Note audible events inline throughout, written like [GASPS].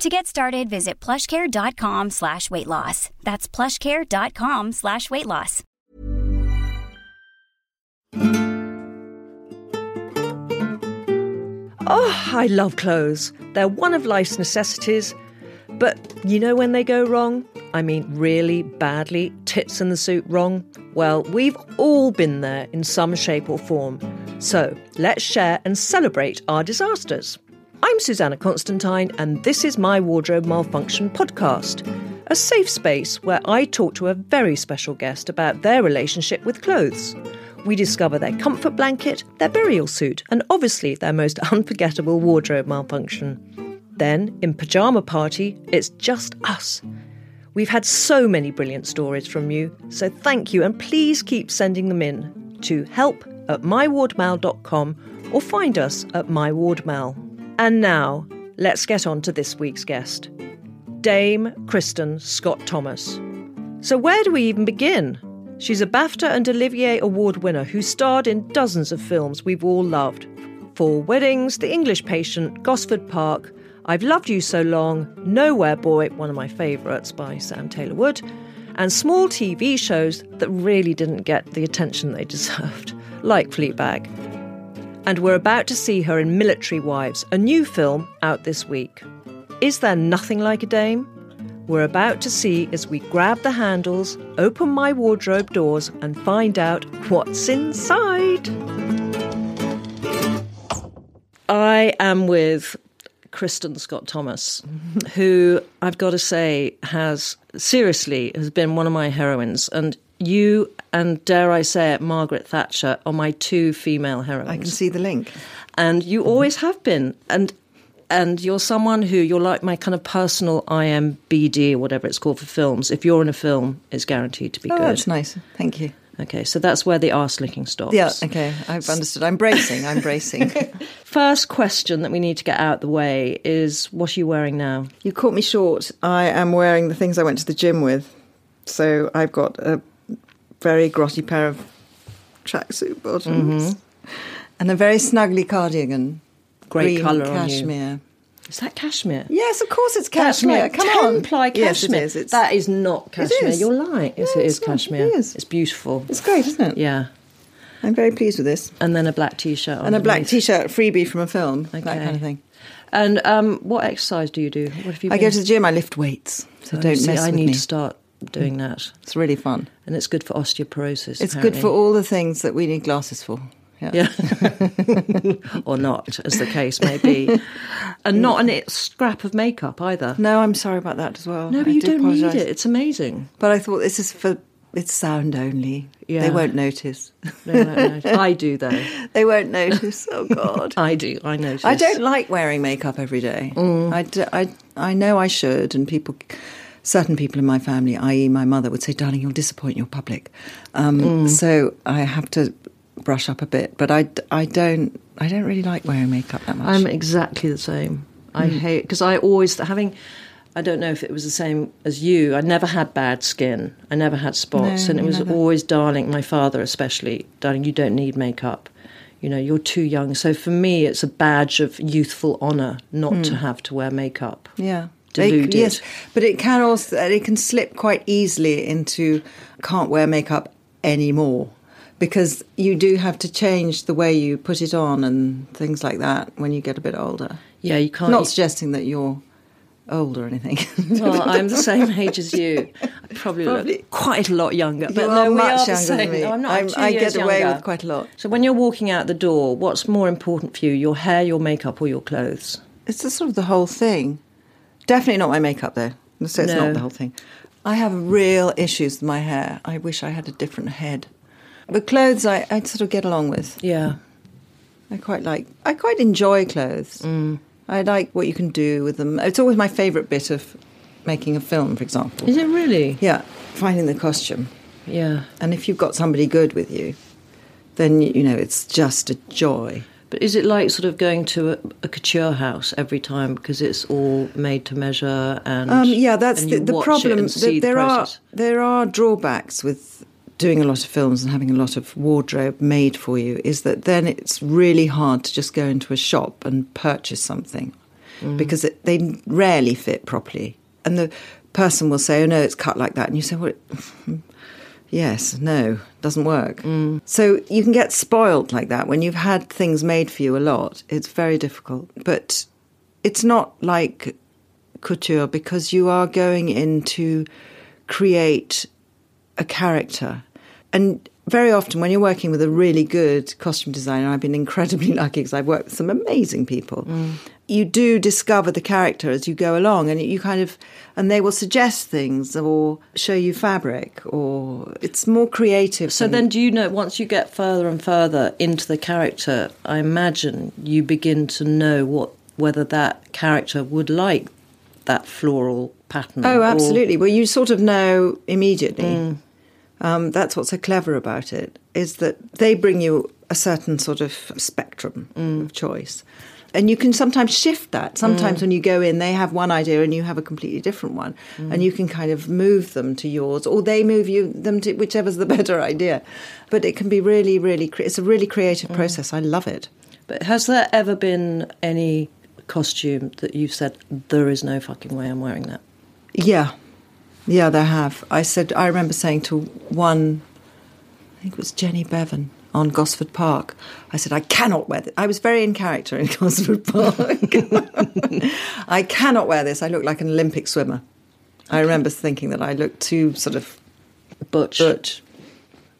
To get started, visit plushcare.com slash weight loss. That's plushcare.com slash weight loss. Oh, I love clothes. They're one of life's necessities. But you know when they go wrong? I mean, really badly, tits in the suit wrong? Well, we've all been there in some shape or form. So let's share and celebrate our disasters. I'm Susannah Constantine, and this is my Wardrobe Malfunction podcast, a safe space where I talk to a very special guest about their relationship with clothes. We discover their comfort blanket, their burial suit, and obviously their most [LAUGHS] unforgettable wardrobe malfunction. Then, in Pajama Party, it's just us. We've had so many brilliant stories from you, so thank you and please keep sending them in to help at mywardmal.com or find us at mywardmal. And now, let's get on to this week's guest Dame Kristin Scott Thomas. So, where do we even begin? She's a BAFTA and Olivier Award winner who starred in dozens of films we've all loved Four Weddings, The English Patient, Gosford Park, I've Loved You So Long, Nowhere Boy, one of my favourites by Sam Taylor Wood, and small TV shows that really didn't get the attention they [LAUGHS] deserved, like Fleabag. And we're about to see her in Military Wives, a new film out this week. Is there nothing like a dame? We're about to see as we grab the handles, open my wardrobe doors, and find out what's inside. I am with Kristin Scott Thomas, who I've got to say has seriously has been one of my heroines. And you and dare I say it, Margaret Thatcher are my two female heroines. I can see the link. And you mm-hmm. always have been. And and you're someone who you're like my kind of personal IMBD or whatever it's called for films. If you're in a film, it's guaranteed to be Oh, good. that's nice. Thank you. Okay, so that's where the arse licking stops. Yeah, okay. I've understood. I'm bracing. I'm bracing. [LAUGHS] First question that we need to get out the way is what are you wearing now? you caught me short. I am wearing the things I went to the gym with. So I've got a very grotty pair of tracksuit bottoms and a very snuggly cardigan. Great colour cashmere. Is that cashmere? Yes, of course it's cashmere. like Come ten on. ply cashmere. Yes, it is. It's, that is not cashmere. is. You're lying. Yes, No, it is not. cashmere. It is. It's beautiful. it's great, isn't it? Yeah, I'm very pleased with this. and then a black t-shirt And a black t-shirt freebie from a film, that kind of thing. And um, what exercise do you do? What have you? I been? go to the gym. I lift weights, so Oh, don't see, mess I with need me. to start doing that, It's really fun. and it's good for osteoporosis. It's good for all the things that we need glasses for. Yeah. Yeah, [LAUGHS] or not, as the case may be, [LAUGHS] and not a scrap of makeup either. No, I'm sorry about that as well. No, but I you do don't need it. It's amazing. But I thought this is for it's sound only. Yeah. They won't notice. No, no, no. I do though. they won't notice. Oh [LAUGHS] God. I do. I notice. I don't like wearing makeup every day. Mm. I, d- I, I know I should, and people, certain people in my family, i.e., my mother, would say, "Darling, you'll disappoint your public." Um, Mm. So I have to brush up a bit, but I, I don't I don't really like wearing makeup that much. I'm exactly the same. I Hmm. hate because I always having. I don't know if it was the same as you. I never had bad skin. I never had spots, No, and it was neither. always, darling. My father, especially, darling, you don't need makeup. You know, you're too young. So for me, it's a badge of youthful honour not Hmm. to have to wear makeup. Yeah. Deluded. They- yes, but it can also it can slip quite easily into can't wear makeup anymore because you do have to change the way you put it on and things like that when you get a bit older. Yeah, you can't. Not suggesting that you're old or anything. [LAUGHS] well, I'm the same age as you. I probably, Probably. look quite a lot younger. But you no, we much are the younger same. than me. No, I'm not. I'm I get away younger. with quite a lot. So when you're walking out the door, what's more important for you, your hair, your makeup, or your clothes? It's sort of the whole thing. Definitely not my makeup though. So it's No. not the whole thing. I have real issues with my hair. I wish I had a different head. But clothes, I, I sort of get along with. Yeah. I quite like. I quite enjoy clothes. Mm. I like what you can do with them. It's always my favourite bit of making a film, for example. Is it really? Yeah, finding the costume. Yeah. And if you've got somebody good with you, then you know it's just a joy. But is it like sort of going to a, a couture house every time because it's all made to measure and Um, yeah, that's the, the problem. and that see the there are there are drawbacks with doing a lot of films and having a lot of wardrobe made for you. Is that then it's really hard to just go into a shop and purchase something Mm. because it, they rarely fit properly, and the person will say, "Oh no, it's cut like that," and you say, "Well." Yes, no, doesn't work. Mm. So you can get spoiled like that when you've had things made for you a lot. It's very difficult. But it's not like couture because you are going in to create a character. And very often, when you're working with a really good costume designer, I've been incredibly [LAUGHS] lucky because I've worked with some amazing people. Mm. You do discover the character as you go along, and you kind of, and they will suggest things or show you fabric, or it's more creative. So then, do you know once you get further and further into the character? I imagine you begin to know what whether that character would like that floral pattern. Oh, or- absolutely. Well, you sort of know immediately. Um, that's what's so clever about it is that they bring you a certain sort of spectrum of choice. And you can sometimes shift that. Sometimes mm. when you go in, they have one idea and you have a completely different one, and mm. you can kind of move them to yours, or they move you them to whichever's the [LAUGHS] better idea. But it can be really, really. Cre- it's a really creative mm. process. I love it. But has there ever been any costume that you've said there is no fucking way I'm wearing that? Yeah, yeah, there have. I said, I remember saying to one, I think it was Jenny Beavan on Gosford Park, I said, I cannot wear this. I was very in character in [LAUGHS] Gosford Park. [LAUGHS] I cannot wear this. I look like an Olympic swimmer. I remember thinking that I looked too sort of Butch. butch.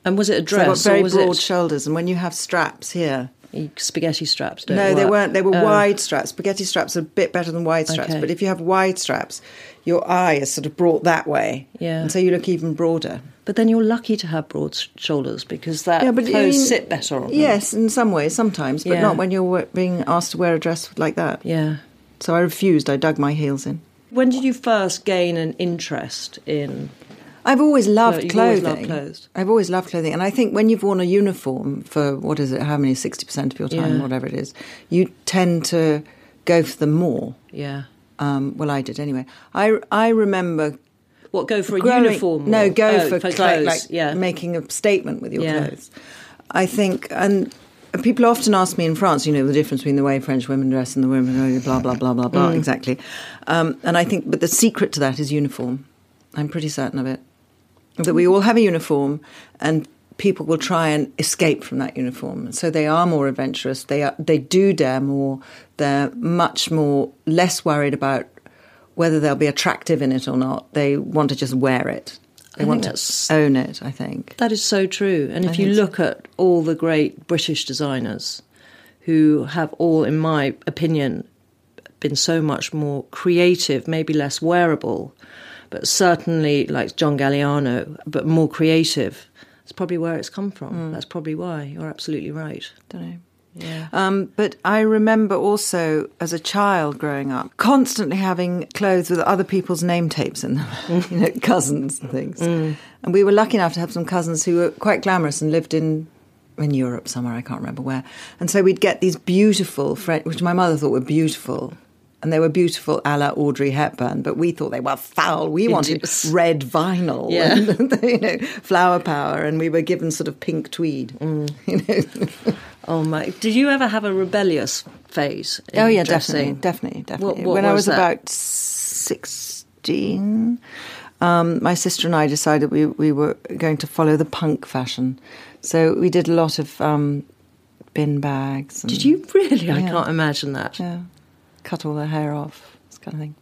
And was it a So dress I've got very or was broad it shoulders, and when you have straps here, spaghetti straps? Don't no, they weren't. They were Oh. wide straps. Spaghetti straps are a bit better than wide straps. Okay. But if you have wide straps, your eye is sort of brought that way. Yeah. And so you look even broader. But then you're lucky to have broad shoulders because that Yeah, but I clothes mean, sit better on them. Yes, in some ways, sometimes, but Yeah. not when you're being asked to wear a dress like that. Yeah. So I refused. I dug my heels in. When did you first gain an interest in? I've always loved Well, clothing. always loved clothes. I've always loved clothing, and I think when you've worn a uniform for what is it? How many? Sixty percent of your time, Yeah. whatever it is, you tend to go for them more. Yeah. Um, well, I did anyway. I I remember What go for a growing- uniform? No, or- go oh, for, clothes. clothes. Like yeah. making a statement with your Yeah. clothes. I think, and people often ask me in France, you know, the difference between the way French women dress and the women blah blah blah blah Mm. blah. Exactly. Um, and I think, but the secret to that is uniform. I'm pretty certain of it. That we all have a uniform, and people will try and escape from that uniform. So they are more adventurous. They are. They do dare more. They're much more less worried about whether they'll be attractive in it or not. They want to just wear it. They I want to own it. I think. That is so true. And if you think so. look at all the great British designers who have all, in my opinion, been so much more creative, maybe less wearable, but certainly like John Galliano, but more creative. That's probably where it's come from. Mm. That's probably why. You're absolutely right. Don't know. Yeah. Um, but I remember also as a child growing up, constantly having clothes with other people's name tapes in them, [LAUGHS] you know, cousins and things. And we were lucky enough to have some cousins who were quite glamorous and lived in in Europe somewhere, I can't remember where. And so we'd get these beautiful French, which my mother thought were beautiful. And they were beautiful a la Audrey Hepburn, but we thought they were foul. We wanted red vinyl Yeah. and [LAUGHS] you know, flower power, and we were given sort of pink tweed. [LAUGHS] You know? Oh my! Did you ever have a rebellious phase? Oh yeah, dressing? definitely, definitely, definitely. What- what when I was was that? about sixteen, um, my sister and I decided we we were going to follow the punk fashion, so we did a lot of um, bin bags. And, Did you really? I can't imagine that. Yeah, cut all their hair off, this kind of thing.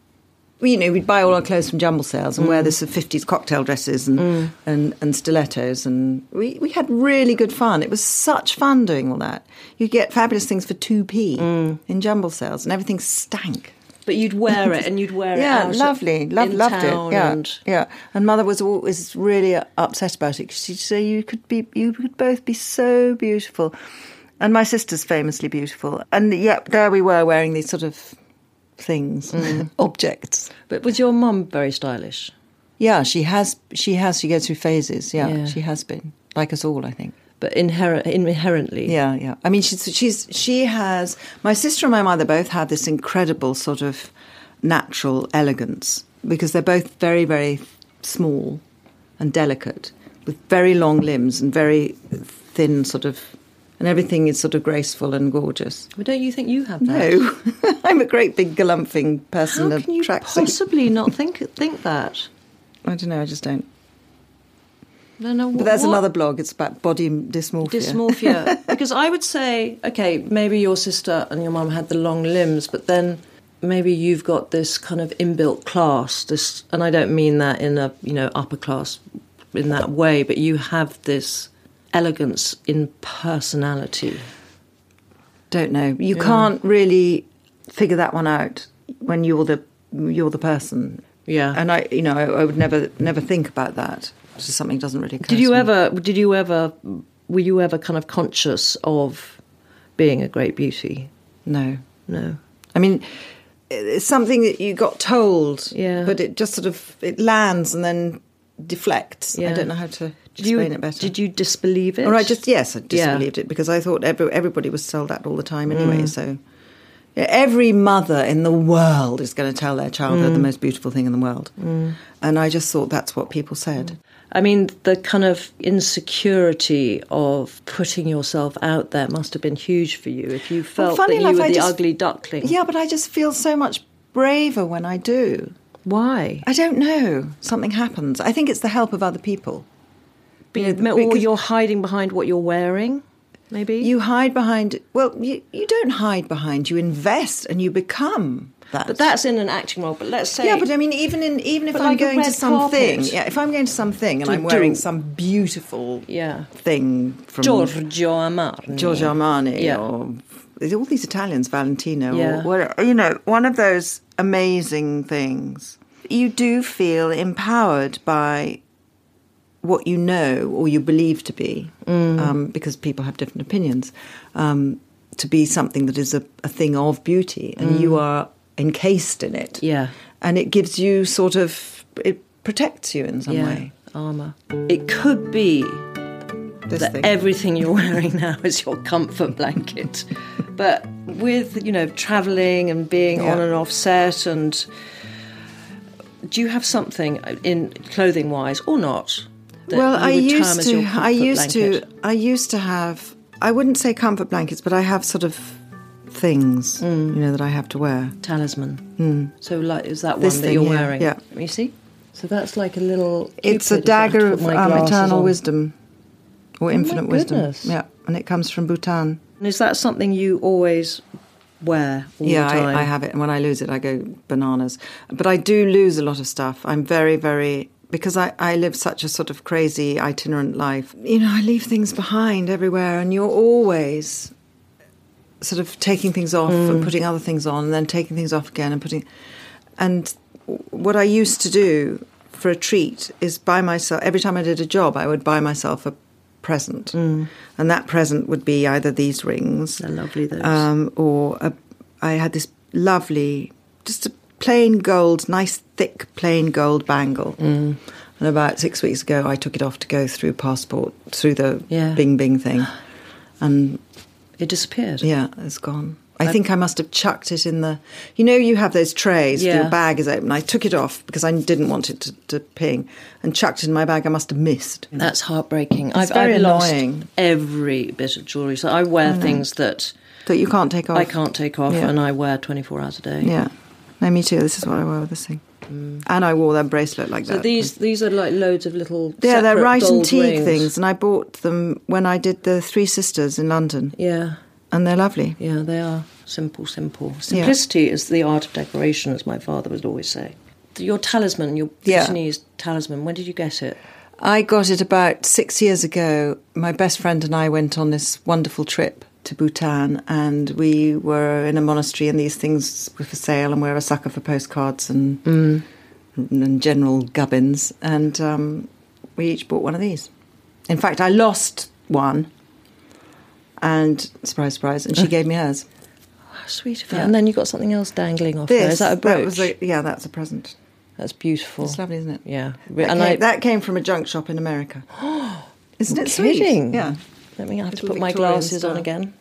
Well, you know, we'd buy all our clothes from jumble sales and wear mm. this fifties cocktail dresses and, mm. and and stilettos, and we we had really good fun. It was such fun doing all that. You get fabulous things for two p mm. in jumble sales, and everything stank. But you'd wear it, and you'd wear it. [LAUGHS] Yeah, lovely, Love, in loved it. Yeah, and yeah. And mother was always really upset about it because she'd say you could be, you could both be so beautiful, and my sister's famously beautiful, and yet there we were wearing these sort of things, mm. [LAUGHS] objects. But was your mum very stylish? Yeah, she has. She has. She goes through phases. Yeah, Yeah. she has been like us all. I think. But inher- inherently, Yeah, yeah. I mean, she's she's she has. My sister and my mother both have this incredible sort of natural elegance because they're both very very small and delicate with very long limbs and very thin sort of, and everything is sort of graceful and gorgeous. But don't you think you have that? No, [LAUGHS] I'm a great big galumphing person. How can you possibly not think think that? I don't know. I just don't. No, no. But there's what- another blog. It's about body dysmorphia. dysmorphia. [LAUGHS] because I would say, okay, maybe your sister and your mum had the long limbs, but then maybe you've got this kind of inbuilt class. This, and I don't mean that in a you know upper class in that way, but you have this elegance in personality. don't know. You can't really figure that one out when you're the you're the person. Yeah. And I, you know, I, I would never never think about that. Just something doesn't really. Did you ever? Did you ever? Were you ever kind of conscious of being a great beauty? No. No. I mean, it's something that you got told. Yeah. But it just sort of it lands and then deflects. I don't know how to Did you? explain it better. Did you disbelieve it? Or I just yes, I Yeah. disbelieved it because I thought every, everybody was told that all the time Mm. anyway. So yeah, every mother in the world is going to tell their child Mm. they're the most beautiful thing in the world, and I just thought that's what people said. I mean, the kind of insecurity of putting yourself out there must have been huge for you if you felt funny that you were I the just- ugly duckling. Yeah, but I just feel so much braver when I do. Why? I don't know. Something happens. I think it's the help of other people. You know, or you're hiding behind what you're wearing, maybe? You hide behind. Well, you, you don't hide behind. You invest and you become that. but that's in an acting role. But let's say. Yeah, but I mean, even in even if I'm like going to something, carpet. yeah, if I'm going to something and To I'm wearing do. some beautiful Yeah. thing from Giorgio Armani. Giorgio Armani Yeah. or all these Italians, Valentino, Yeah. or you know, one of those amazing things. You do feel empowered by what you know or you believe to be, Mm. um, because people have different opinions, um, to be something that is a, a thing of beauty, and you are encased in it. Mm. Yeah. and it gives you sort of it protects you in some yeah. way. Armour. It could be This that thing. everything you're wearing [LAUGHS] now is your comfort blanket. [LAUGHS] but with, you know, travelling and being Yeah. on and off set and do you have something in clothing wise or not? that well, you I used to. I used blanket? to. I used to have. I wouldn't say comfort blankets, but I have sort of things, Mm. you know, that I have to wear. talisman. So, like, is that This one that you're wearing? yeah. You see? So that's like a little. It's a Cupid, if I have to dagger of um, eternal on. wisdom, or infinite wisdom. Yeah, and it comes from Bhutan. And is that something you always wear all yeah, the time? I, I have it, and when I lose it, I go bananas. But I do lose a lot of stuff. I'm very, very because I, I live such a sort of crazy itinerant life. You know, I leave things behind everywhere, and you're always sort of taking things off Mm. and putting other things on, and then taking things off again and putting. And what I used to do for a treat is buy myself every time I did a job, I would buy myself a present, and that present would be either these rings, Mm. They're lovely, those. um, or a, I had this lovely, just a plain gold, nice thick plain gold bangle. Mm. And about six weeks ago, I took it off to go through passport through the Yeah. Bing Bing thing, [GASPS] and It disappeared. yeah, it's gone. I think I must have chucked it in the. You know, you have those trays. Yeah. Your bag is open. I took it off because I didn't want it to, to ping, and chucked it in my bag. I must have missed. Mm. That's heartbreaking. I've, very I've lost annoying. every bit of jewellery. So I wear things that That you can't take off. I can't take off, Yeah. and I wear 24 hours a day. Yeah. No, me too. This is what I wear with this thing. Mm. And I wore that bracelet like So that. So these these are like loads of little Yeah, they're right and teak rings. things, and I bought them when I did the Three Sisters in London, Yeah, and they're lovely. yeah, they are simple, simple. Simplicity is the art of decoration, as my father would always say. Your talisman, your Yeah. Bhutanese talisman. When did you get it? I got it about six years ago. My best friend and I went on this wonderful trip to Bhutan, and we were in a monastery, and these things were for sale, and we're a sucker for postcards and and general gubbins, and um, we each bought one of these. In fact, I lost one, and surprise, surprise, and she uh. gave me hers. Oh, sweet of her. Yeah. And then you got something else dangling off there. This Is that a brooch? was a, yeah, that's a present. That's beautiful. It's lovely, isn't it? Yeah. That, and came, I, that came from a junk shop in America. [GASPS] Isn't You're it sweet? kidding? Yeah. Let me have to put my Victorian glasses on again.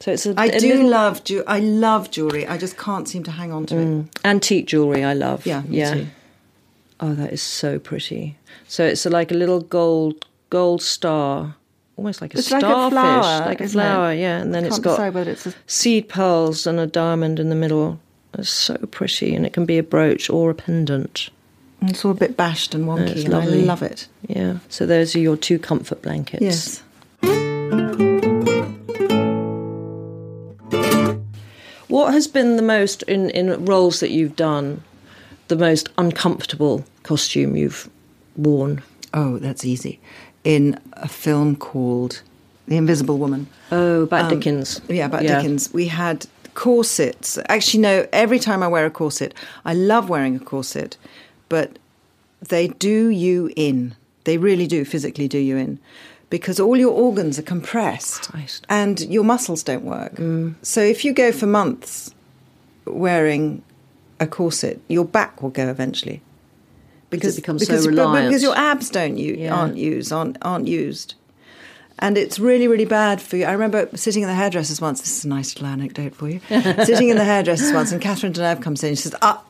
So it's a, I a do little- love ju- I love jewelry. I just can't seem to hang on to it. Mm. antique jewelry. I love. Yeah, yeah. too. Oh, that is so pretty. So it's like a little gold gold star, almost like a It's like a starfish, flower, like a flower. Yeah, and then I it's got it's a- seed pearls and a diamond in the middle. It's so pretty, and it can be a brooch or a pendant. It's all a bit bashed and wonky, It's and I love it. Yeah. So those are your two comfort blankets. Yes. What has been the most in in roles that you've done, the most uncomfortable costume you've worn? Oh, that's easy. In a film called The Invisible Woman. Oh, about Um, Dickens. Yeah, about Dickens. We had corsets. Actually, no, every time I wear a corset, I love wearing a corset, but they do you in. They really do physically do you in. Because all your organs are compressed Christ. and your muscles don't work. So if you go for months wearing a corset, your back will go eventually. Because it becomes so reliant. Because your abs don't you Yeah. aren't used aren't aren't used and it's really really bad for you. I remember sitting in the hairdressers once. This is a nice little anecdote for you. [LAUGHS] sitting in the hairdressers once, and Catherine Deneuve comes in. and She says, "Ah,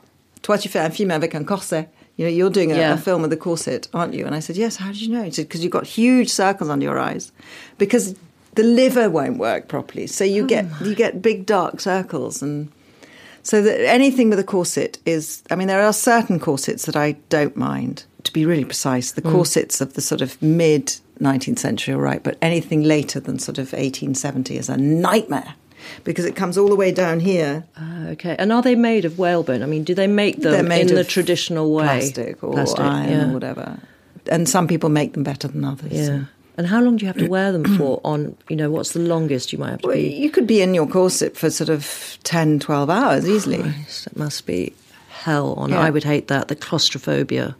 toi tu fais un film avec un corset." You know, you're doing a, Yeah. a film with a corset, aren't you? And I said, "Yes." How did you know? She said, "Because you've got huge circles under your eyes, because the liver won't work properly, so you get you get big dark circles and." So that anything with a corset is, I mean, there are certain corsets that I don't mind. To be really precise, the corsets of the sort of mid 19th century, all right, but anything later than sort of 1870 is a nightmare because it comes all the way down here. Ah, okay. And are they made of whalebone? I mean, do they make them in the traditional way? plastic or Plastic, iron yeah. or whatever. And some people make them better than others. Yeah. And how long do you have to [CLEARS THROAT] wear them for? On you know, what's the longest you might have to Well, be? you could be in your corset for sort of 10, 12 hours easily. Christ, It must be hell on. Yeah. I would hate that. The claustrophobia.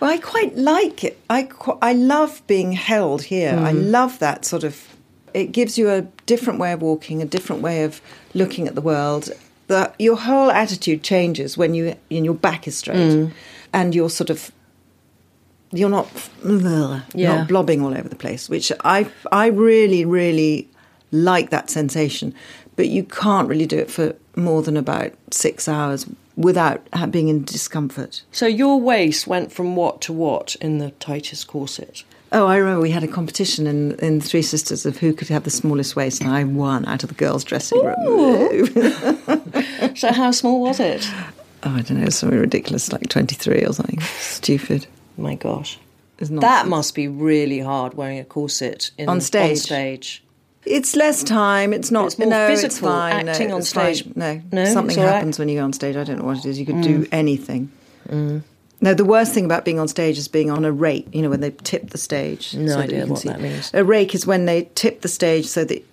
Well, I quite like it. I qu- I love being held here. I mm. love that sort of. It gives you a different way of walking, a different way of looking at the world. The, your whole attitude changes when you and your back is straight, mm. and you're sort of. You're not, you're Yeah. not blobbing all over the place, which I I really really like that sensation, but you can't really do it for more than about six hours without being in discomfort. So your waist went from what to what in the tightest corset? Oh, I remember we had a competition in, in Three Sisters of who could have the smallest waist, and I won out of the girls' dressing room. [LAUGHS] So how small was it? oh, I don't know, something ridiculous, like 23 or something. Stupid. My gosh. That must be really hard wearing a corset in, On stage. On stage. It's less time. It's not. It's more no, it's physical, fine. no, acting on it's fine. stage. No, No, something it's right? Mm. happens when you go on stage. I don't know what it is. You could do anything. No, the worst thing about being on stage is being on a rake. You know, when they tip the stage. No that idea what see. that means. A rake is when they tip the stage so that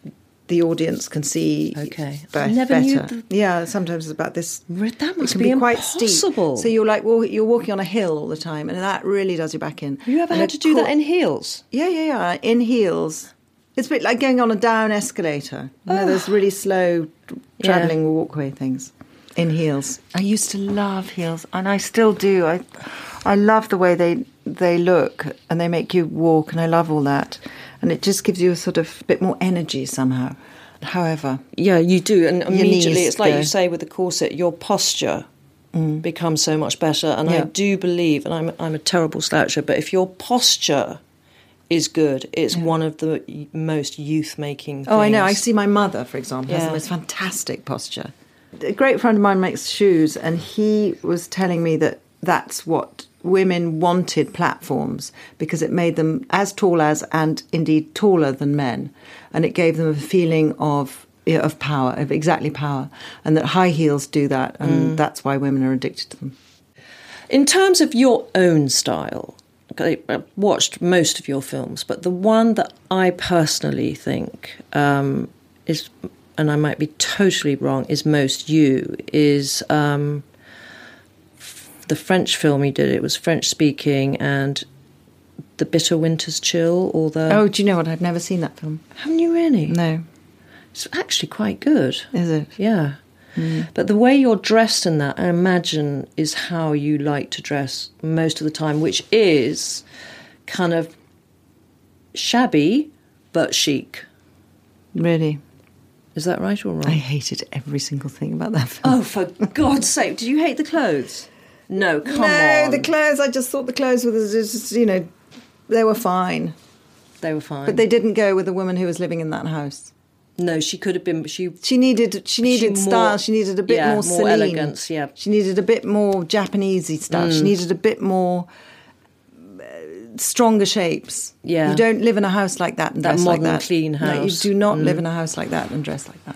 the audience can see. Okay. be- I never knew better. the- Yeah, sometimes it's about this. That must it can be be, quite steep. impossible. So you're like, well, you're walking on a hill all the time, and that really does your back in. Have you ever And had to do cor- that in heels? yeah, yeah, yeah. In heels. It's a bit like going on a down escalator. You know, those really slow Yeah. travelling walkway things. In heels. I used to love heels, and I still do. I, I love the way they they look, and they make you walk, and I love all that. And it just gives you a sort of bit more energy somehow. However, Yeah, you do, and immediately it's like go. you say with the corset, your posture becomes so much better. And I Mm. Do believe, and I'm I'm a terrible sloucher, but if your posture is good, it's one of the most youth making. Oh, I know. I see my mother, for example, has Yeah. the most fantastic posture. A great friend of mine makes shoes, and he was telling me that that's what women wanted platforms because it made them as tall as and indeed taller than men, and it gave them a feeling of yeah, of power, of exactly power, and that high heels do that, and that's why women are addicted to them. In terms of your own style, I've watched most of your films, but the one that I personally think um, is, and I might be totally wrong, is most you, is um, the French film you did. It was French speaking and The Bitter Winter's Chill, or the. Oh, do you know what? I've never seen that film. Haven't you really? No, It's actually quite good. is it? Yeah. Hmm. But the way you're dressed in that, I imagine, is how you like to dress most of the time, which is kind of shabby but chic. Really. Is that right or wrong? I hated every single thing about that film. Oh, for God's sake! Did you hate the clothes? No, come no, on. the clothes, I just thought the clothes were just, you know, they were fine. they were fine. But they didn't go with the woman who was living in that house. no, she could have been. She She needed she needed She style. more- she needed a bit yeah, more more elegance, yeah. She needed a bit more Japanesey stuff. Mm. She needed a bit more uh, stronger shapes. Yeah. You don't live in a house like that and That dress like modern, that. clean house. No, you do not Mm. live in a house like that and dress like that.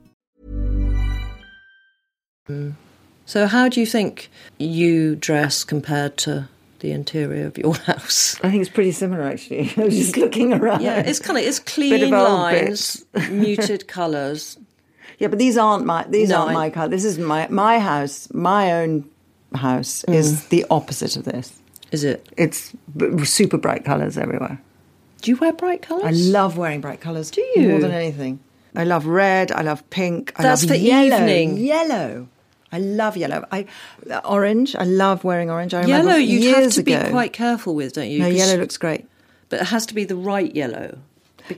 So, how do you think you dress compared to the interior of your [LAUGHS] house? I think it's pretty similar actually. [LAUGHS] I was just looking around. Yeah, it's kind [LAUGHS] of it's clean lines, muted colours. Yeah, but these aren't my these No, aren't I- my colour. This is my my house. My own house Mm. is the opposite of this. Is it? It's super bright colours everywhere. Do you wear bright colours? I love wearing bright colours. Do you? More than anything. I love red. I love pink. I That's love for yellow. evening. Yellow. I love yellow. I orange. I love wearing orange. I remember yellow. You'd have to be ago- quite careful with, don't you? No, yellow looks great. but it has to be the right yellow.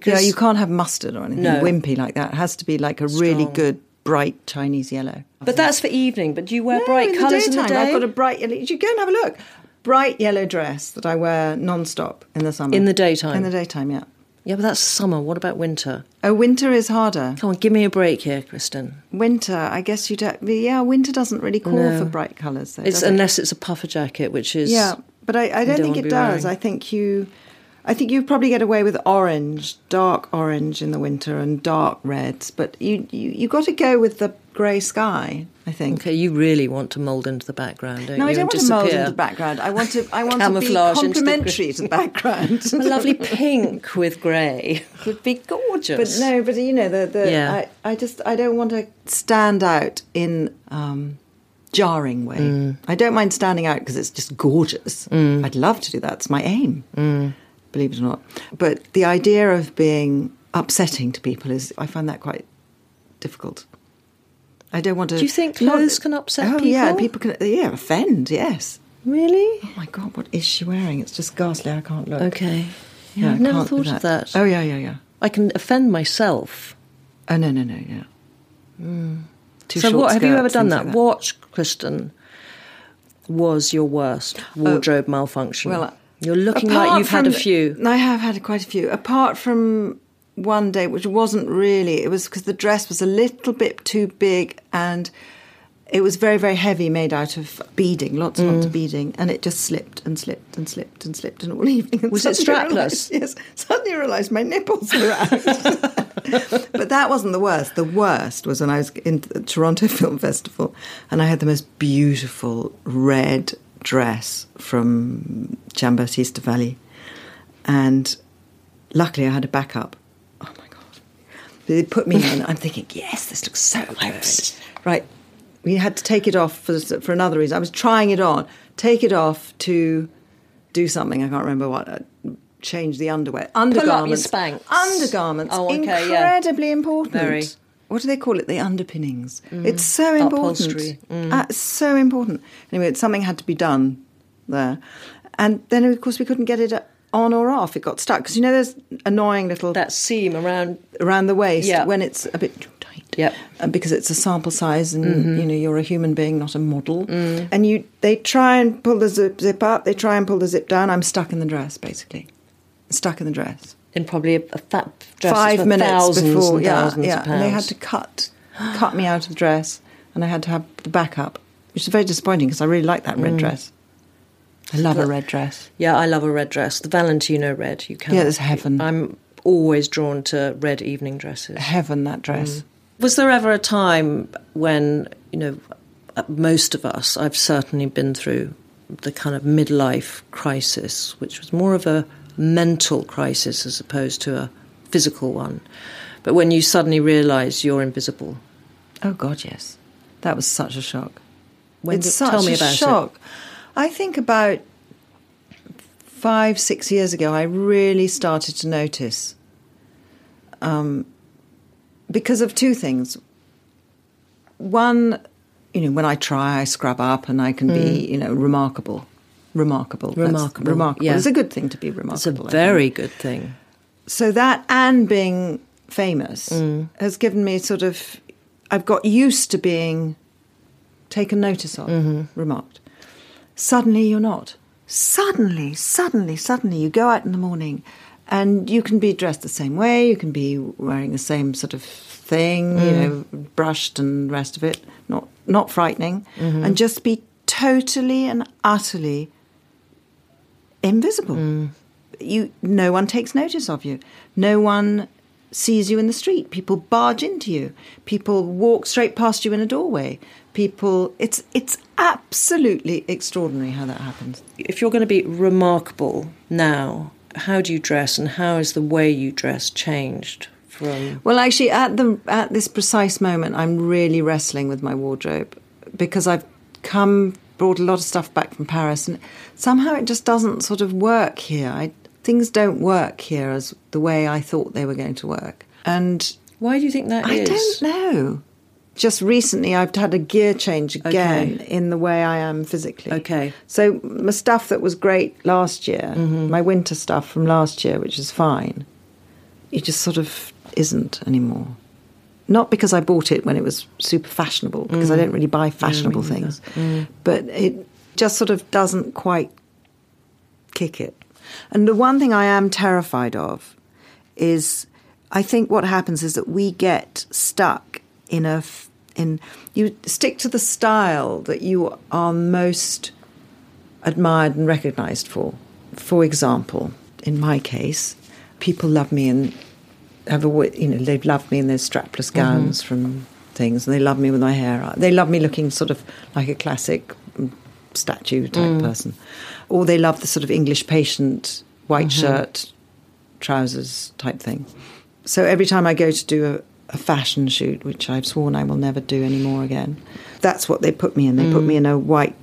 Yeah, you can't have mustard or anything No. wimpy like that. It has to be like a really good bright Chinese yellow. But that's for evening. But do you wear No, bright in colours in the daytime. day? I've got a bright yellow. You go and have a look. Bright yellow dress that I wear non-stop in the summer. In the daytime? In the daytime, yeah. Yeah, but that's summer. What about winter? Oh, winter is harder. Come on, give me a break here, Kristin. Winter, I guess you don't. Yeah, winter doesn't really call No. for bright colours. Though, It's does it? unless it's a puffer jacket, which is Yeah, but I, I don't don't think it does. wearing. I think you, I think you probably get away with orange, dark orange in the winter, and dark reds. But you you you got to go with the grey sky. I think. Okay, you really want to mould into the background, don't No, you? I don't want to mould into the background. I want to. I want to be Camouflage into the complementary to the background. [LAUGHS] A lovely [LAUGHS] pink with grey [LAUGHS] would be gorgeous. But no, but you know, the, the Yeah. I, I just I don't want to stand out in um, jarring way. Mm. I don't mind standing out because it's just gorgeous. I'd love to do that. It's my aim, Mm. believe it or not. But the idea of being upsetting to people is I find that quite difficult. I don't want to. Do you think clothes can upset oh, yeah, people? people can. Yeah, offend. Yes. really? Oh my god, what is she wearing? It's just ghastly. I can't look. Okay. Yeah, Yeah, I've never thought of that. Oh yeah, yeah, yeah. I can offend myself. Oh no, no, no, yeah. Too Hmm. so, what have you ever done that? like What, Kristin, was your worst wardrobe malfunction? Well, you're looking like you've had a few. I have had quite a few. Apart from one day, which wasn't really, it was because the dress was a little bit too big and it was very, very heavy, made out of beading, lots and Mm. lots of beading, and it just slipped and slipped and slipped and slipped, and all [LAUGHS] evening. And Was it strapless? realised- yes. Suddenly I realised my nipples were out. [LAUGHS] but that wasn't the worst. The worst was when I was in the Toronto [LAUGHS] Film Festival and I had the most beautiful red dress from Giambattista Valli. And luckily I had a backup. They put me in. I'm thinking, yes, this looks so good. Right. We had to take it off for, for another reason. I was trying it on, take it off to do something. I can't remember what. Uh, change the underwear. Undergarments. Undergarments. Oh, okay, yeah. incredibly important. Very. What do they call it? The underpinnings. It's so important. Upholstery. Uh, it's so important. Anyway, something had to be done there. And then, of course, we couldn't get it on or off. It got stuck because you know there's annoying little That seam around. around the waist Yeah. when it's a bit tight. Yep. And because it's a sample size and mm-hmm. you know you're a human being, not a model. Mm. And you they try and pull the zip, zip up, they try and pull the zip down. I'm stuck in the dress basically. Stuck in the dress. In probably a, a fat dress Five minutes before, yeah, yeah. And they had to cut cut me out of the dress, and I had to have the backup, which is very disappointing because I really like that red mm. dress. I love a red dress. Yeah, I love a red dress. The Valentino red. You can. Yeah, it's heaven. I'm always drawn to red evening dresses. Heaven that dress. Was there ever a time when you know uh, most of us? I've certainly been through the kind of midlife crisis, which was more of a mental crisis as opposed to a physical one. But when you suddenly realise you're invisible, Oh God, yes, that was such a shock. When it's did- such tell me a about it. I think about five, six years ago, I really started to notice, um, because of two things. One, you know, when I try, I scrub up and I can be, you know, remarkable. Remarkable. That's-. Remarkable, remarkable. yeah. It's a good thing to be remarkable. it's a very good thing. so that and being famous Mm. has given me sort of I've got used to being taken notice of, Mm-hmm. remarked. Suddenly you're not. Suddenly, suddenly, suddenly you go out in the morning and you can be dressed the same way, you can be wearing the same sort of thing, you Mm. know, brushed and the rest of it, not not frightening, Mm-hmm. and just be totally and utterly invisible. Mm. You, no one takes notice of you. No one sees you in the street. People barge into you. People walk straight past you in a doorway. People, it's it's absolutely extraordinary how that happens. If you're going to be remarkable now, how do you dress and how is the way you dress changed from Well, actually, at the at this precise moment, I'm really wrestling with my wardrobe because I've come brought a lot of stuff back from Paris, and somehow it just doesn't sort of work here. I, things don't work here as the way I thought they were going to work, and Why do you think that is? I don't know. Just recently, I've had a gear change again Okay. in the way I am physically. Okay. So my stuff that was great last year, Mm-hmm. my winter stuff from last year, which is fine, it just sort of isn't anymore. Not because I bought it when it was super fashionable, because Mm. I don't really buy fashionable things, but it just sort of doesn't quite kick it. And the one thing I am terrified of is I think what happens is that we get stuck in a in you stick to the style that you are most admired and recognized for. For example, in my case, people love me and have always, you know they've loved me in their strapless gowns from things, and they love me with my hair. up. They love me looking sort of like a classic mm, statue type person, or they love the sort of English patient white shirt, trousers type thing. So every time I go to do a, a fashion shoot, which I've sworn I will never do anymore again, that's what they put me in. They put me in a white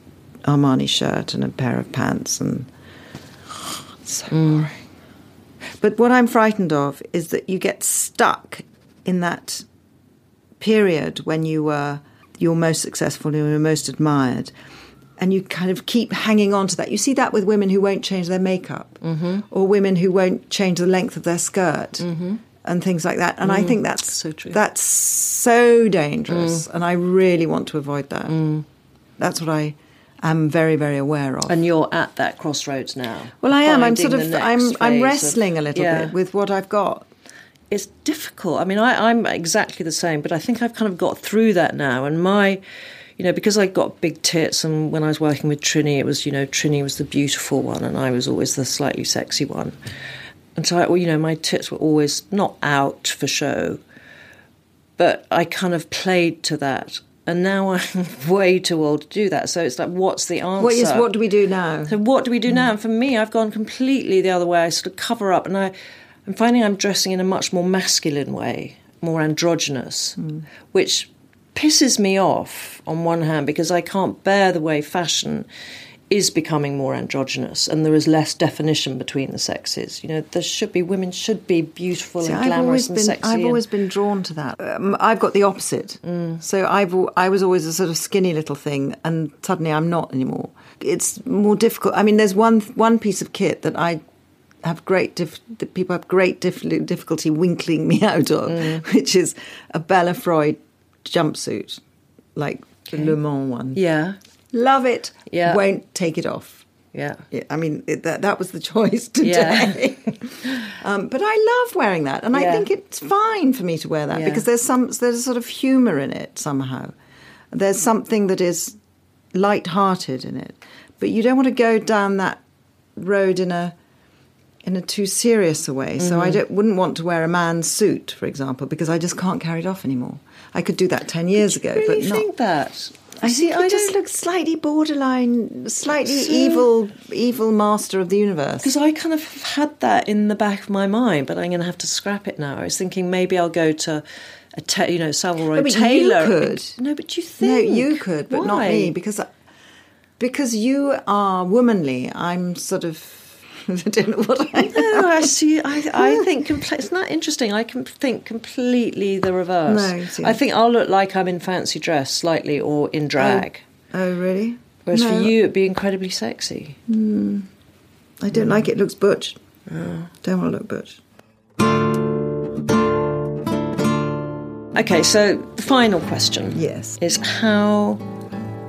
Armani shirt and a pair of pants, and it's [SIGHS] so mm. boring. But what I'm frightened of is that you get stuck in that period when you were you're most successful, you're most admired, and you kind of keep hanging on to that. You see that with women who won't change their makeup, mm-hmm. or women who won't change the length of their skirt, mm-hmm. And things like that. And I think mm. that's So true. That's so dangerous, mm. and I really want to avoid that. Mm. That's what I am very, very aware of. And you're at that crossroads now. well, I am. I'm sort of. I'm. I'm phase of- wrestling a little Yeah. bit with what I've got. it's difficult. I mean, I, I'm exactly the same, but I think I've kind of got through that now. And my, you know, because I got big tits, and when I was working with Trinny, it was, you know, Trinny was the beautiful one, and I was always the slightly sexy one. And so, I, well, you know, my tits were always not out for show, but I kind of played to that. And now I'm [LAUGHS] way too old to do that. So it's like, what's the answer? What is? What do we do now? So what do we do hmm. now? And for me, I've gone completely the other way. I sort of cover up, and I, I'm finding I'm dressing in a much more masculine way, more androgynous, hmm. which pisses me off on one hand because I can't bear the way fashion is becoming more androgynous and there is less definition between the sexes. You know, there should be women should be beautiful See, and I've glamorous always and been. sexy. I've and- always been drawn to that. Um, I've got the opposite. Mm. So I've. I was always a sort of skinny little thing, and suddenly I'm not anymore. It's more difficult. I mean, there's one one piece of kit that I have great dif- that people have great dif- difficulty winkling me [LAUGHS] out of, Mm. which is a Bella Freud jumpsuit, like the Le Mans one. Yeah. Love it. Yeah. Won't take it off. Yeah. Yeah, I mean, it, that, that was the [LAUGHS] choice Yeah. today. [LAUGHS] um, but I love wearing that, and I think it's fine for me to wear that Yeah. because there's some there's a sort of humour in it somehow. There's something that is light-hearted in it, but you don't want to go down that road in a in a too serious a way. So Mm-hmm. I don't, wouldn't want to wear a man's suit, for example, because I just can't carry it off anymore. I could do that ten years ago, really but not. think that? I See, I just look slightly borderline, slightly So- evil, evil master of the universe. Because I kind of had that in the back of my mind, but I'm going to have to scrap it now. I was thinking maybe I'll go to a ta- you know Savile Row No, but you could. No, but you think? no, you could, but not me, because because you are womanly. I'm sort of [LAUGHS] I don't know what I. No, I see. I, I think compl- isn't that interesting? I can think completely the reverse. No. I think I'll look like I'm in fancy dress slightly or in oh. drag. Oh, really? Whereas No, for you, it'd be incredibly sexy. Hmm. I don't hmm. like it. Looks butch. Oh. Don't want to look butch. Okay, so the final question Yes. is how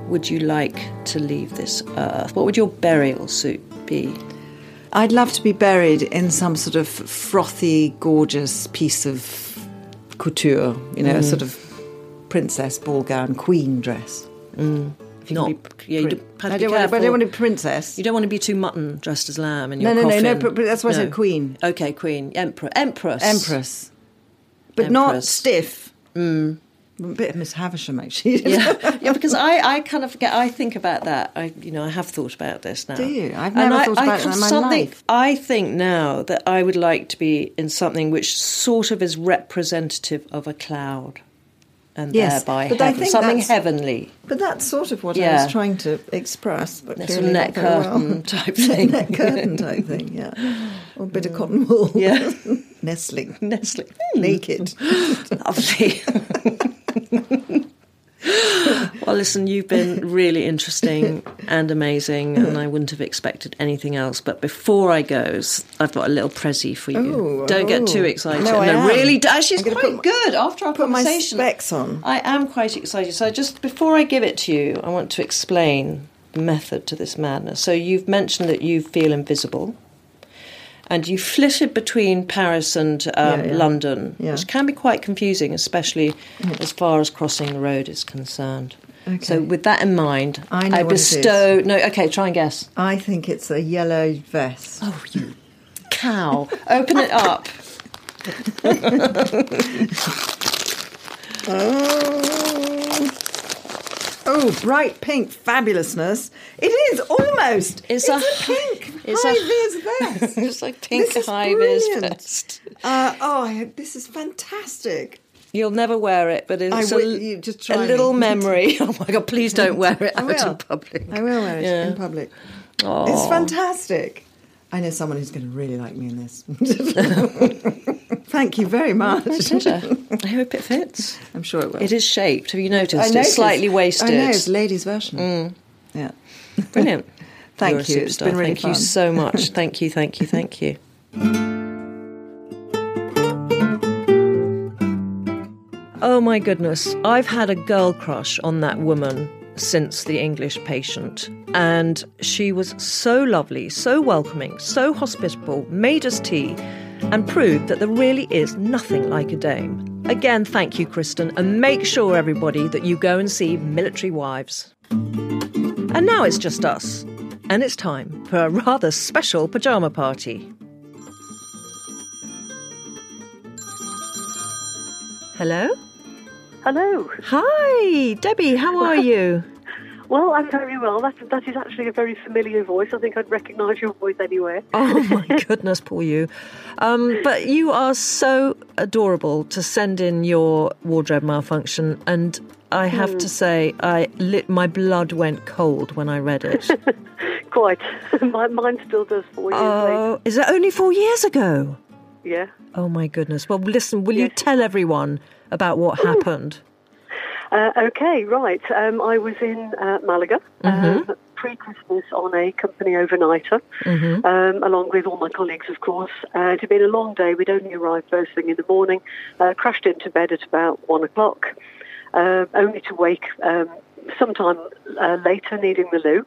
would you like to leave this earth? What would your burial suit be? I'd love to be buried in some sort of frothy, gorgeous piece of couture. You know, a sort of princess ball gown, queen dress. Can Not- be yeah, you do- I don't want. I don't want to be princess. You don't want to be too mutton dressed as lamb in No, no, no, coffin. no, but- but that's why I said queen. Okay, queen, emperor, empress, Empress, but not stiff. Mm. A bit of Miss Havisham, actually. Yeah, [LAUGHS] yeah, because I, I kind of get, I think about that. I, you know, I have thought about this now. Do you? I've never I- thought I about it kind in my life. I think now that I would like to be in something which sort of is representative of a cloud, and Yes, thereby but I heaven, think something heavenly, But that's sort of what I was trying to express. But sort of net curtain well. [LAUGHS] type thing. net curtain type thing, yeah. Or a bit of mm. cotton wool. Yeah. [LAUGHS] Nestling. Nestle, Naked. lovely. [LAUGHS] well, listen, you've been really interesting and amazing, and I wouldn't have expected anything else. But before I go, I've got a little prezi for you. Ooh, Don't get oh. too excited. No, I am. really, actually, it's quite my- good after our put my conversation. specs on. I am quite excited. So, just before I give it to you, I want to explain the method to this madness. So, you've mentioned that you feel invisible. And you flitted between Paris and um, Yeah, yeah. London, Yeah. which can be quite confusing, especially as far as crossing the road is concerned. Okay. So, with that in mind, I it is. bestow. No, okay, try and guess. I think it's a yellow vest. Oh, you cow! Open it up. [LAUGHS] Oh. Oh, bright pink fabulousness. It is almost. It's It's, a- a, pink it's a- high vis [LAUGHS] vest. it's like pink This is high vis vest. Uh, oh, I- this is fantastic. You'll never wear it, but it's a, will- try a little me. [LAUGHS] memory. [LAUGHS] Oh my god! Please don't wear it out in public. I will wear it Yeah. in public. Oh. It's fantastic. I know someone who's going to really like me in this. Thank you very much. My pleasure. [LAUGHS] I hope it fits. I'm sure it will. It is shaped. Have you noticed? I it's noticed. slightly waisted. Mm. I know, it's ladies' version. Yeah. [LAUGHS] Brilliant. Thank You're you. It's been really Thank you so much. [LAUGHS] Thank you. Thank you. Thank you. Oh my goodness. I've had a girl crush on that woman since The English Patient. And she was so lovely, so welcoming, so hospitable, made us tea, and proved that there really is nothing like a dame. Again, thank you, Kristin, and make sure, everybody, that you go and see Military Wives. And now it's just us. And it's time for a rather special pyjama party. Hello? Hello. Hi, Debbie, how are [LAUGHS] you? Well, I'm very well. That, that is actually a very familiar voice. I think I'd recognise your voice anywhere. [LAUGHS] Oh my [LAUGHS] goodness, poor you. Um, but you are so adorable to send in your wardrobe malfunction, and I have to say, I lit my blood went cold when I read it. [LAUGHS] Quite. My, mine still does four years oh, is it only four years ago? Yeah. Oh my goodness. Well, listen, will you tell everyone about what [GASPS] happened? Uh, okay, right. Um, I was in uh, Malaga Mm-hmm. um, pre-Christmas on a company overnighter, um, along with all my colleagues, of course. Uh, it had been a long day. We'd only arrived first thing in the morning, uh, crashed into bed at about one o'clock, uh, only to wake um, sometime uh, later needing the loo.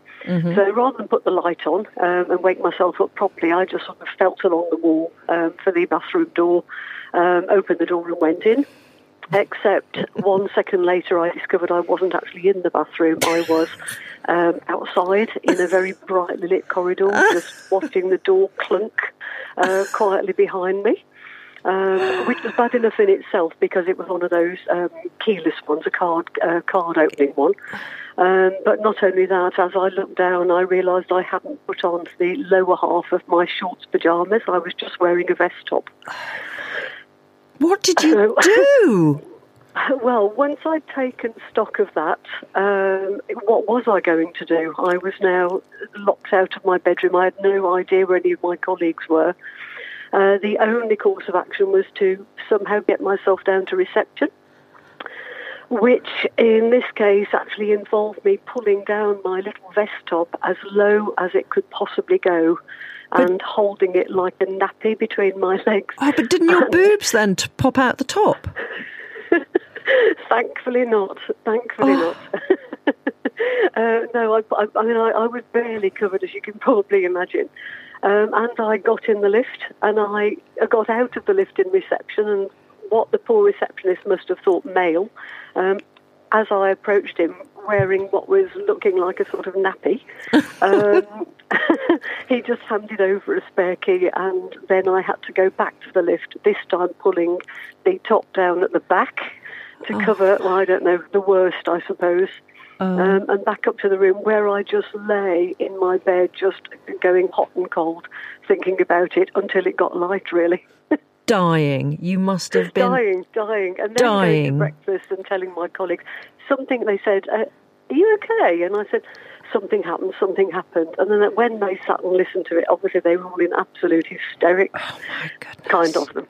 So rather than put the light on um, and wake myself up properly, I just sort of felt along the wall um, for the bathroom door, um, opened the door and went in. Except one second later, I discovered I wasn't actually in the bathroom. I was um, outside in a very brightly lit corridor, just [LAUGHS] watching the door clunk uh, quietly behind me um, which was bad enough in itself because it was one of those um, keyless ones, a card uh, card opening one. Um, but not only that, as I looked down, I realised I hadn't put on the lower half of my shorts pyjamas. I was just wearing a vest top. What did you do? [LAUGHS] Well, once I'd taken stock of that, um, what was I going to do? I was now locked out of my bedroom. I had no idea where any of my colleagues were. Uh, the only course of action was to somehow get myself down to reception, which in this case actually involved me pulling down my little vest top as low as it could possibly go and holding it like a nappy between my legs. Oh, but didn't your boobs then pop out the top? [LAUGHS] Thankfully not. Thankfully Oh. not. [LAUGHS] uh, no, I, I, I mean, I, I was barely covered, as you can probably imagine. Um, and I got in the lift, and I got out of the lift in reception, and what the poor receptionist must have thought male, um, as I approached him wearing what was looking like a sort of nappy, um, [LAUGHS] he just handed over a spare key, and then I had to go back to the lift, this time pulling the top down at the back to cover, well, I don't know, the worst, I suppose. Um, and back up to the room where I just lay in my bed, just going hot and cold, thinking about it until it got light, really. Dying. You must have been. dying, dying. And then going Dying. to breakfast and telling my colleagues something. They said, uh, "Are you okay?" And I said, "Something happened. Something happened." And then when they sat and listened to it, obviously they were all in absolute hysterics, Oh, my goodness. kind of them.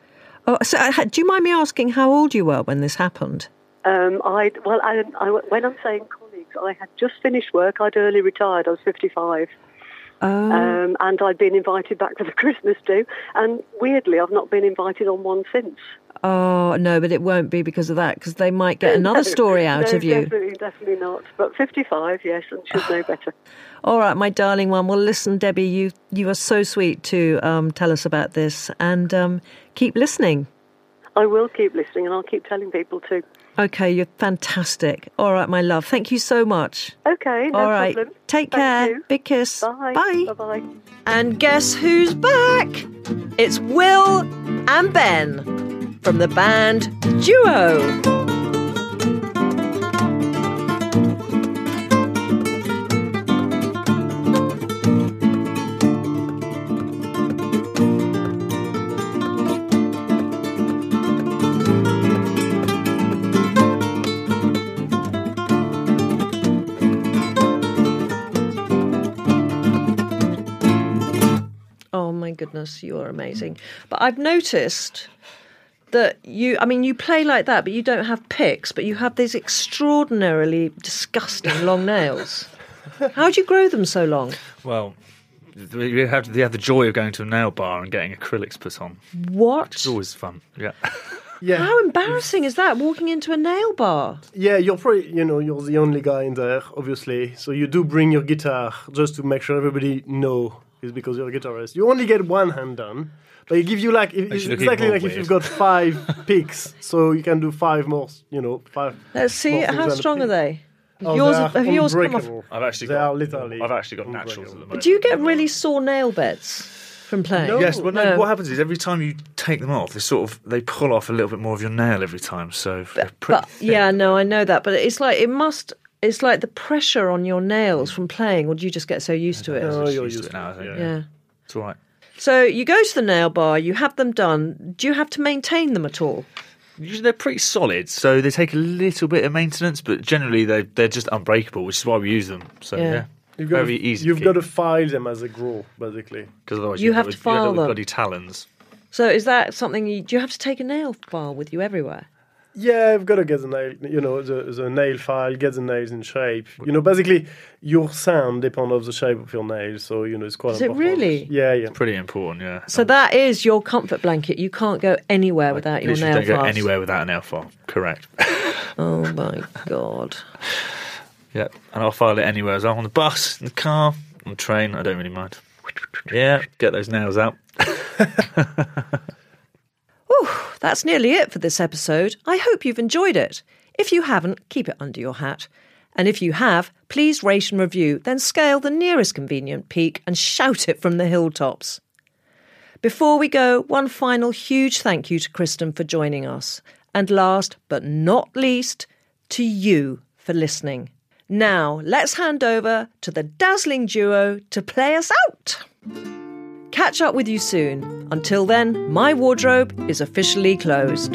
Oh, so, uh, do you mind me asking how old you were when this happened? Um, I well, I, I, when I'm saying colleagues, I had just finished work. I'd early retired. I was 55. Oh, Um, and I'd been invited back for the [LAUGHS] Christmas do, and weirdly, I've not been invited on one since. Oh no, but it won't be because of that, because they might get [LAUGHS] another story out no, of you. Definitely, definitely not. But 55, yes, and should know better. All right, my darling one. Well, listen, Debbie, you you are so sweet to um, tell us about this, and um, keep listening. I will keep listening, and I'll keep telling people too. Okay, you're fantastic. All right, my love. Thank you so much. Okay, no All right, problem. take Thank care. you. Big kiss. Bye. Bye. Bye. And guess who's back? It's Will and Ben from the band Duo. Oh my goodness, you are amazing. But I've noticed that you, I mean, you play like that, but you don't have picks, but you have these extraordinarily disgusting long [LAUGHS] nails. How do you grow them so long? Well, you have, you have the joy of going to a nail bar and getting acrylics put on. What? It's always fun. Yeah. [LAUGHS] Yeah, How embarrassing is that, walking into a nail bar? yeah. You're probably, you know, you're the only guy in there, obviously. So you do bring your guitar just to make sure everybody know it's because you're a guitarist. You only get one hand done, but it gives you like if, it's exactly even more like if you've got five [LAUGHS] picks, so you can do five more. You know, five. Let's see, how strong are they? Oh, yours, they are have yours come off? unbreakable. I've actually They got, are literally I've actually got naturals at the moment. Do you get really sore nail beds from playing? No. Yes, well, no, No. What happens is every time you take them off, they sort of they pull off a little bit more of your nail every time. So they're pretty But yeah, no, I know that. But it's like it must. It's like the pressure on your nails from playing, or do you just get so used to it? Oh, I'm you're used used to it now. I think. it, Yeah. It's all right. So you go to the nail bar, you have them done. Do you have to maintain them at all? Usually they're pretty solid, so they take a little bit of maintenance, but generally they they're just unbreakable, which is why we use them. So Yeah. yeah, You've got very to, easy. You've to got to file them as they grow, basically. because otherwise You you've have got to with- you've got file them. bloody talons. So is that something? You, do you have to take a nail file with you everywhere? Yeah, I've got to get the nail, you know, the, the nail file, get the nails in shape. You know, basically, your sound depends on the shape of your nails. So, you know, it's quite Is it really? Yeah, yeah. Pretty important, yeah. So that is your comfort blanket. You can't go anywhere without your Literally nail don't go files. anywhere without a nail file. Correct. [LAUGHS] Oh my god. yeah, and I'll file it anywhere as well. On the bus, in the car, on the train. I don't really mind. Yeah, get those nails out. [LAUGHS] That's nearly it for this episode. I hope you've enjoyed it. If you haven't, keep it under your hat. And if you have, please rate and review, then scale the nearest convenient peak and shout it from the hilltops. Before we go, one final huge thank you to Kristin for joining us. And last but not least, to you for listening. Now, let's hand over to the dazzling duo to play us out. Catch up with you soon. Until then, my wardrobe is officially closed.